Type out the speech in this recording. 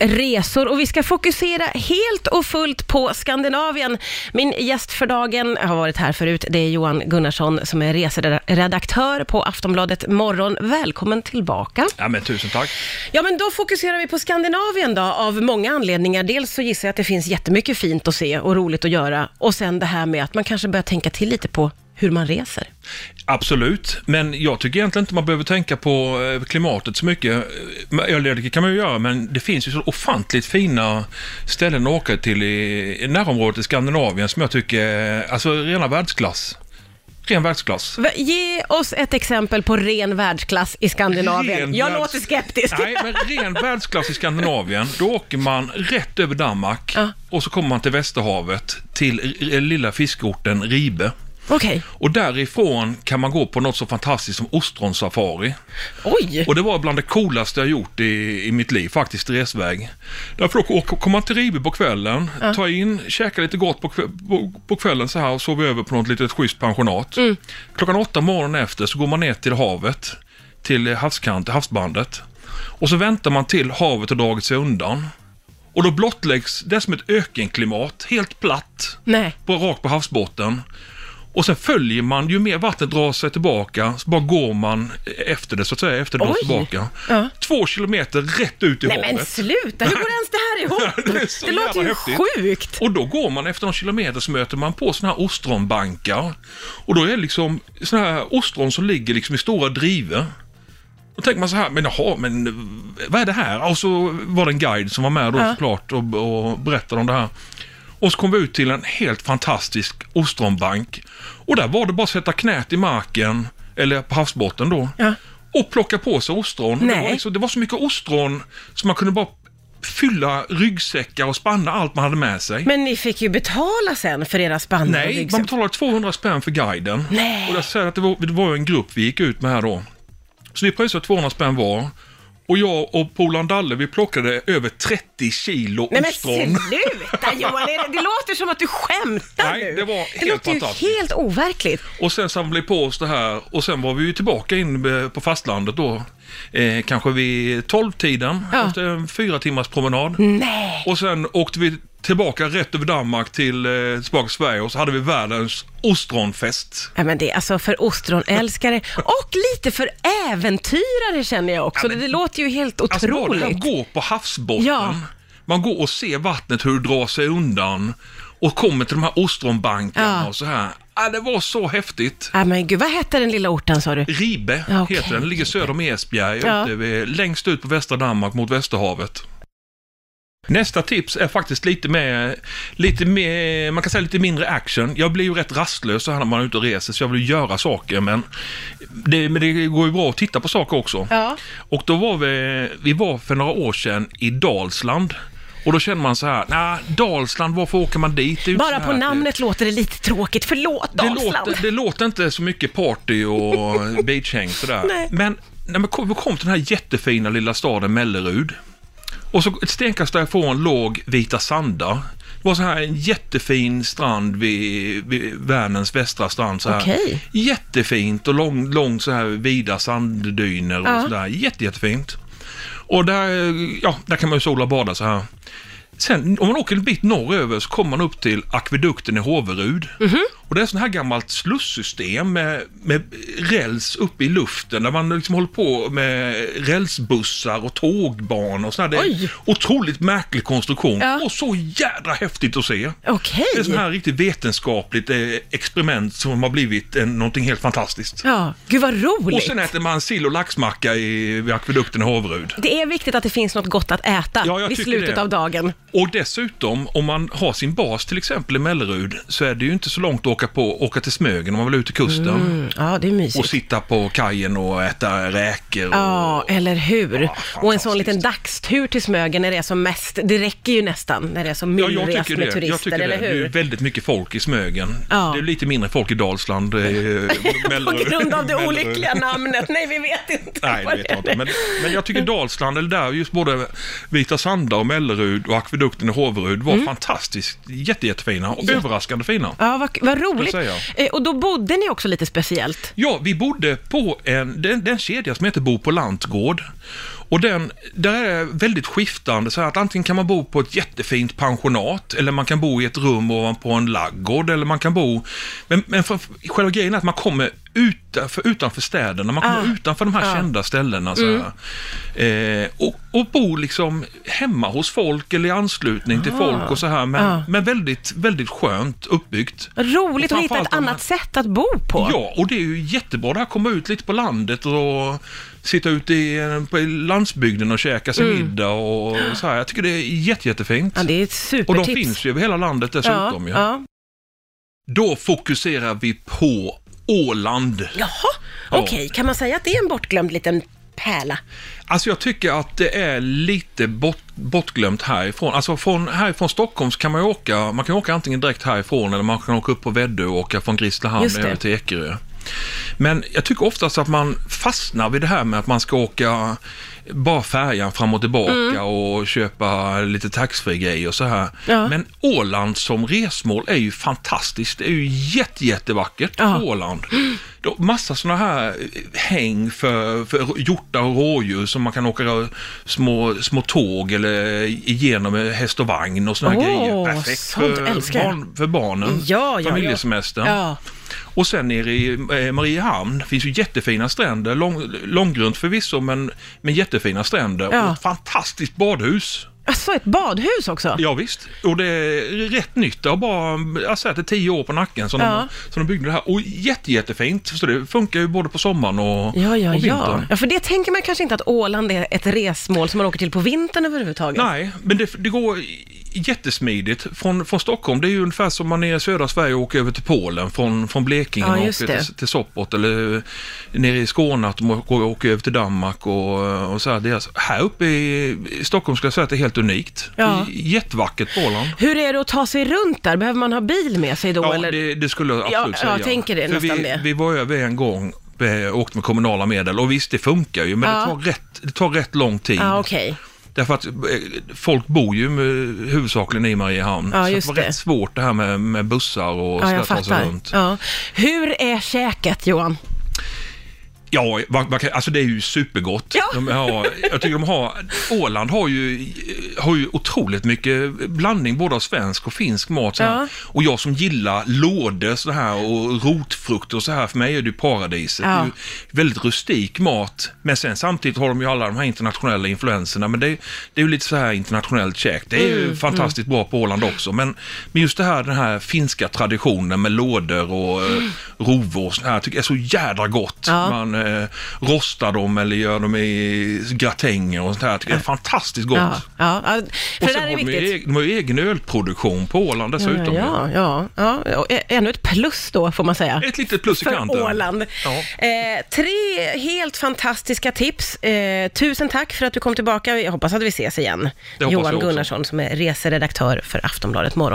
resor och vi ska fokusera helt och fullt på Skandinavien. Min gäst för dagen har varit här förut. Det är Johan Gunnarsson som är reseredaktör på Aftonbladet Morgon. Välkommen tillbaka. Ja, men tusen tack. Ja, men då fokuserar vi på Skandinavien då, av många anledningar. Dels så gissar jag att det finns jättemycket fint att se och roligt att göra. Och sen det här med att man kanske börjar tänka till lite på hur man reser. Absolut, men jag tycker egentligen inte man behöver tänka på eh, klimatet så mycket. Eller det kan man ju göra, men det finns ju så ofantligt fina ställen att åka till i närområdet i Skandinavien som jag tycker är alltså, rena världsklass. Ren världsklass. Ge oss ett exempel på ren världsklass i Skandinavien. Ren jag världs... låter skeptisk. Nej, men ren världsklass i Skandinavien, då åker man rätt över Danmark ja. och så kommer man till Västerhavet, till lilla fiskorten Ribe. Okay. Och därifrån kan man gå på något så fantastiskt som ostronsafari. Oj! Och det var bland det coolaste jag gjort i, i mitt liv, faktiskt resväg. Därför då kommer man till Ribe på kvällen, ja. tar in, käkar lite gott på, på, på, kvällen så här och sover över på något litet schysst pensionat. Mm. Klockan åtta morgonen efter så går man ner till havet, till havskant, havsbandet. Och så väntar man till havet har dragit sig undan. Och då blottläggs det som ett ökenklimat, helt platt, Nej. På, rakt på havsbotten. Och sen följer man, ju mer vattnet drar sig tillbaka, så bara går man efter det så att säga, efter det drar tillbaka. Ja. Två kilometer rätt ut i Nej, havet. Nej men sluta, hur går ens det här ihop? det, det låter ju häftigt. sjukt. Och då går man efter några kilometer så möter man på sådana här ostronbankar. Och då är det liksom sådana här ostron som ligger liksom i stora drivor. Då tänker man så här, men jaha, men vad är det här? Och så var det en guide som var med då ja. såklart och, och berättade om det här. Och så kom vi ut till en helt fantastisk ostronbank. Och där var det bara att sätta knät i marken, eller på havsbotten då. Ja. Och plocka på sig ostron. Det var, liksom, det var så mycket ostron så man kunde bara fylla ryggsäckar och spanna allt man hade med sig. Men ni fick ju betala sen för era spannar Nej, och man betalade 200 spänn för guiden. Nej. Och jag säger att det var, det var en grupp vi gick ut med här då. Så vi pröjsade 200 spänn var. Och jag och Polan Dalle, vi plockade över 30 kilo Nej, ostron. Nej men sluta Johan, det låter som att du skämtar Nej, nu. det var helt fantastiskt. Det låter ju helt overkligt. Och sen samlade vi på oss det här och sen var vi ju tillbaka in på fastlandet då. Eh, kanske vid 12-tiden, ja. efter en fyra timmars promenad. Nej. Och sen åkte vi tillbaka rätt över Danmark till eh, tillbaka till Sverige och så hade vi världens ostronfest. Ja, men det är alltså för ostronälskare och lite för äventyrare känner jag också. Ja, men, det, det, låter ju helt otroligt. Alltså man går på havsbotten, ja. man går och ser vattnet hur det drar sig undan och kommer till de här ostronbankarna ja. och så här. Ja, det var så häftigt. Ja, men gud, vad hette den lilla orten sa du? Ribe ja, okay. heter den. Den ligger söder om Esbjerg, ja. ute, längst ut på västra Danmark mot Västerhavet. Nästa tips är faktiskt lite mer, lite mer, man kan säga lite mindre action. Jag blir ju rätt rastlös så här när man är ute och reser, så jag vill göra saker, men det, men det går ju bra att titta på saker också. Ja. Och då var vi, vi var för några år sedan i Dalsland. Och då känner man så här, nej, Dalsland, varför åker man dit? Bara på namnet låter det lite tråkigt, förlåt Dalsland. Det låter, det låter inte så mycket party och beachhäng sådär. Nej. Men när vi kom, vi kom till den här jättefina lilla staden Mellerud, och så ett stenkast därifrån låg Vita Sanda. Det var så här en jättefin strand vid, vid Vänerns västra strand. Så här. Okay. Jättefint och långt lång så här vida sanddyner och ja. sådär. Jätte, jättefint. Och där, ja, där kan man ju sola och bada så här. Sen om man åker en bit norröver så kommer man upp till akvedukten i Håverud. Mm -hmm. Och det är sån här gammalt slussystem med, med räls uppe i luften där man liksom håller på med rälsbussar och tågbanor och sådär. Det är en otroligt märklig konstruktion ja. och så jädra häftigt att se. Okay. Det är sån här riktigt vetenskapligt eh, experiment som har blivit en, någonting helt fantastiskt. Ja, gud vad roligt. Och sen äter man sill och laxmacka i, vid akvedukten i Håverud. Det är viktigt att det finns något gott att äta ja, vid slutet det. av dagen. Och dessutom, om man har sin bas till exempel i Mellerud, så är det ju inte så långt att åka, på, åka till Smögen om man vill ut till kusten. Mm, ja, det är mysigt. Och sitta på kajen och äta räkor. Och, ja, eller hur. Ja, och en sån liten dagstur till Smögen när det är som mest, det räcker ju nästan när det är som myllrest ja, med det. turister, jag tycker eller det. hur? Det är väldigt mycket folk i Smögen. Ja. Det är lite mindre folk i Dalsland. Eh, på grund av det olyckliga namnet. Nej, vi vet inte. Nej, det vet jag inte. Men, men jag tycker Dalsland, eller där, just både Vita Sanda och Mellerud och akvedukten i Håverud var mm. fantastiskt jätte, jättefina och ja. överraskande fina. Ja, vad, vad roligt. Eh, och då bodde ni också lite speciellt? Ja, vi bodde på en, den, den kedja som heter Bo på Lantgård. Och den, där är väldigt skiftande, så att antingen kan man bo på ett jättefint pensionat, eller man kan bo i ett rum ovanpå en laggård, eller man kan bo... Men, men för, själva grejen är att man kommer utanför, utanför städerna, man kommer Ah. utanför de här Ah. kända ställena. Så här. Eh, och, och bo liksom hemma hos folk eller i anslutning till Ah. folk och så här, men, Ah. men väldigt, väldigt skönt uppbyggt. Roligt Och att hitta ett annat sätt att bo på. Ja, och det är ju jättebra det här komma ut lite på landet och sitta ute i, på landsbygden och käka sin middag och så här. Jag tycker det är jätte, jättefint. Mm. Ja, det är ett och supertips. de finns ju över hela landet dessutom. Ja, ja. Då fokuserar vi på Åland. Jaha, Ja. okej. Kan man säga att det är en bortglömd liten pärla? Alltså jag tycker att det är lite bort, bortglömt härifrån. Alltså från, härifrån Stockholm så kan man ju åka, man kan åka antingen direkt härifrån eller man kan åka upp på Väddö och åka från Grisslehamn över till Ekerö. Men jag tycker oftast att man fastnar vid det här med att man ska åka bara färjan fram och tillbaka Mm. och köpa lite taxfree grejer och så här. Ja. Men Åland som resmål är ju fantastiskt. Det är ju jätte, jättevackert Ja. Åland. Är massa sådana här häng för, för hjortar och rådjur som man kan åka små, små tåg eller igenom med häst och vagn och sådana Åh, grejer. Perfekt för, barn, för barnen. Ja, ja, Familjesemestern. Ja. Och sen nere i eh, Mariehamn finns ju jättefina stränder. Lång, långgrunt förvisso, men, men jättefina stränder. Ja. Och ett fantastiskt badhus. Alltså ett badhus också? Ja, visst. Och det är rätt nytt. Det har bara, jag säger att det är tio år på nacken som, Ja. de, som de byggde det här. Och jätte, jättefint. Så det funkar ju både på sommaren och, Ja, ja, och ja. vintern. ja. För det tänker man kanske inte att Åland är ett resmål som man åker till på vintern överhuvudtaget. Nej, men det, det går jättesmidigt. Från, från Stockholm, det är ju ungefär som man är i södra Sverige och åker över till Polen. Från, från Blekinge Ja, och åker till, till Sopot eller nere i Skåne att de åker, åker över till Danmark och, och så här. Är alltså, här uppe i, i Stockholm ska jag säga att det är helt unikt. Ja. Jättevackert på Åland. Hur är det att ta sig runt där? Behöver man ha bil med sig då? Ja, eller? det, det skulle jag Ja, absolut ja, säga. jag tänker det, För nästan vi, det. vi var över en gång eh, åkt med kommunala medel och visst det funkar ju men Ja. det, tar rätt, det tar rätt lång tid. Ja, okej. Därför att eh, folk bor ju med, huvudsakligen i Mariehamn. Ja, så det var det. rätt svårt det här med, med bussar och Ja, jag ska ta sig fattar. runt. Ja. Hur är käket, Johan? Ja, alltså det är ju supergott. Ja. De har, jag tycker de har, Åland har ju, har ju otroligt mycket blandning både av svensk och finsk mat. Så. Ja. Och jag som gillar lådor så här och rotfrukt och så här, för mig är det ju paradiset. Ja. Det ju väldigt rustik mat, men sen samtidigt har de ju alla de här internationella influenserna. Men det, är- det är ju lite så här internationellt käk. Det är ju Mm, fantastiskt bra på Åland också. Men, men just det här, den här finska traditionen med lådor och eh, rovor och så här, tycker jag är så jädra gott. Ja. Man eh, rostar dem eller gör dem i gratänger och sånt här. Jag tycker det är fantastiskt gott. Ja, ja, ja. För Och det sen där är har de, ju de har ju egen ölproduktion på Åland Ja, dessutom. ja, ja, ja. Och ä- Ännu ett plus då, får man säga. Ett litet plus i för kanten. Åland. Ja. Eh, tre helt fantastiska tips. Eh, tusen tack för att du kom tillbaka. Jag hoppas att vi ses igen. Det Johan. Gunnarsson som är reseredaktör för Aftonbladet Morgon.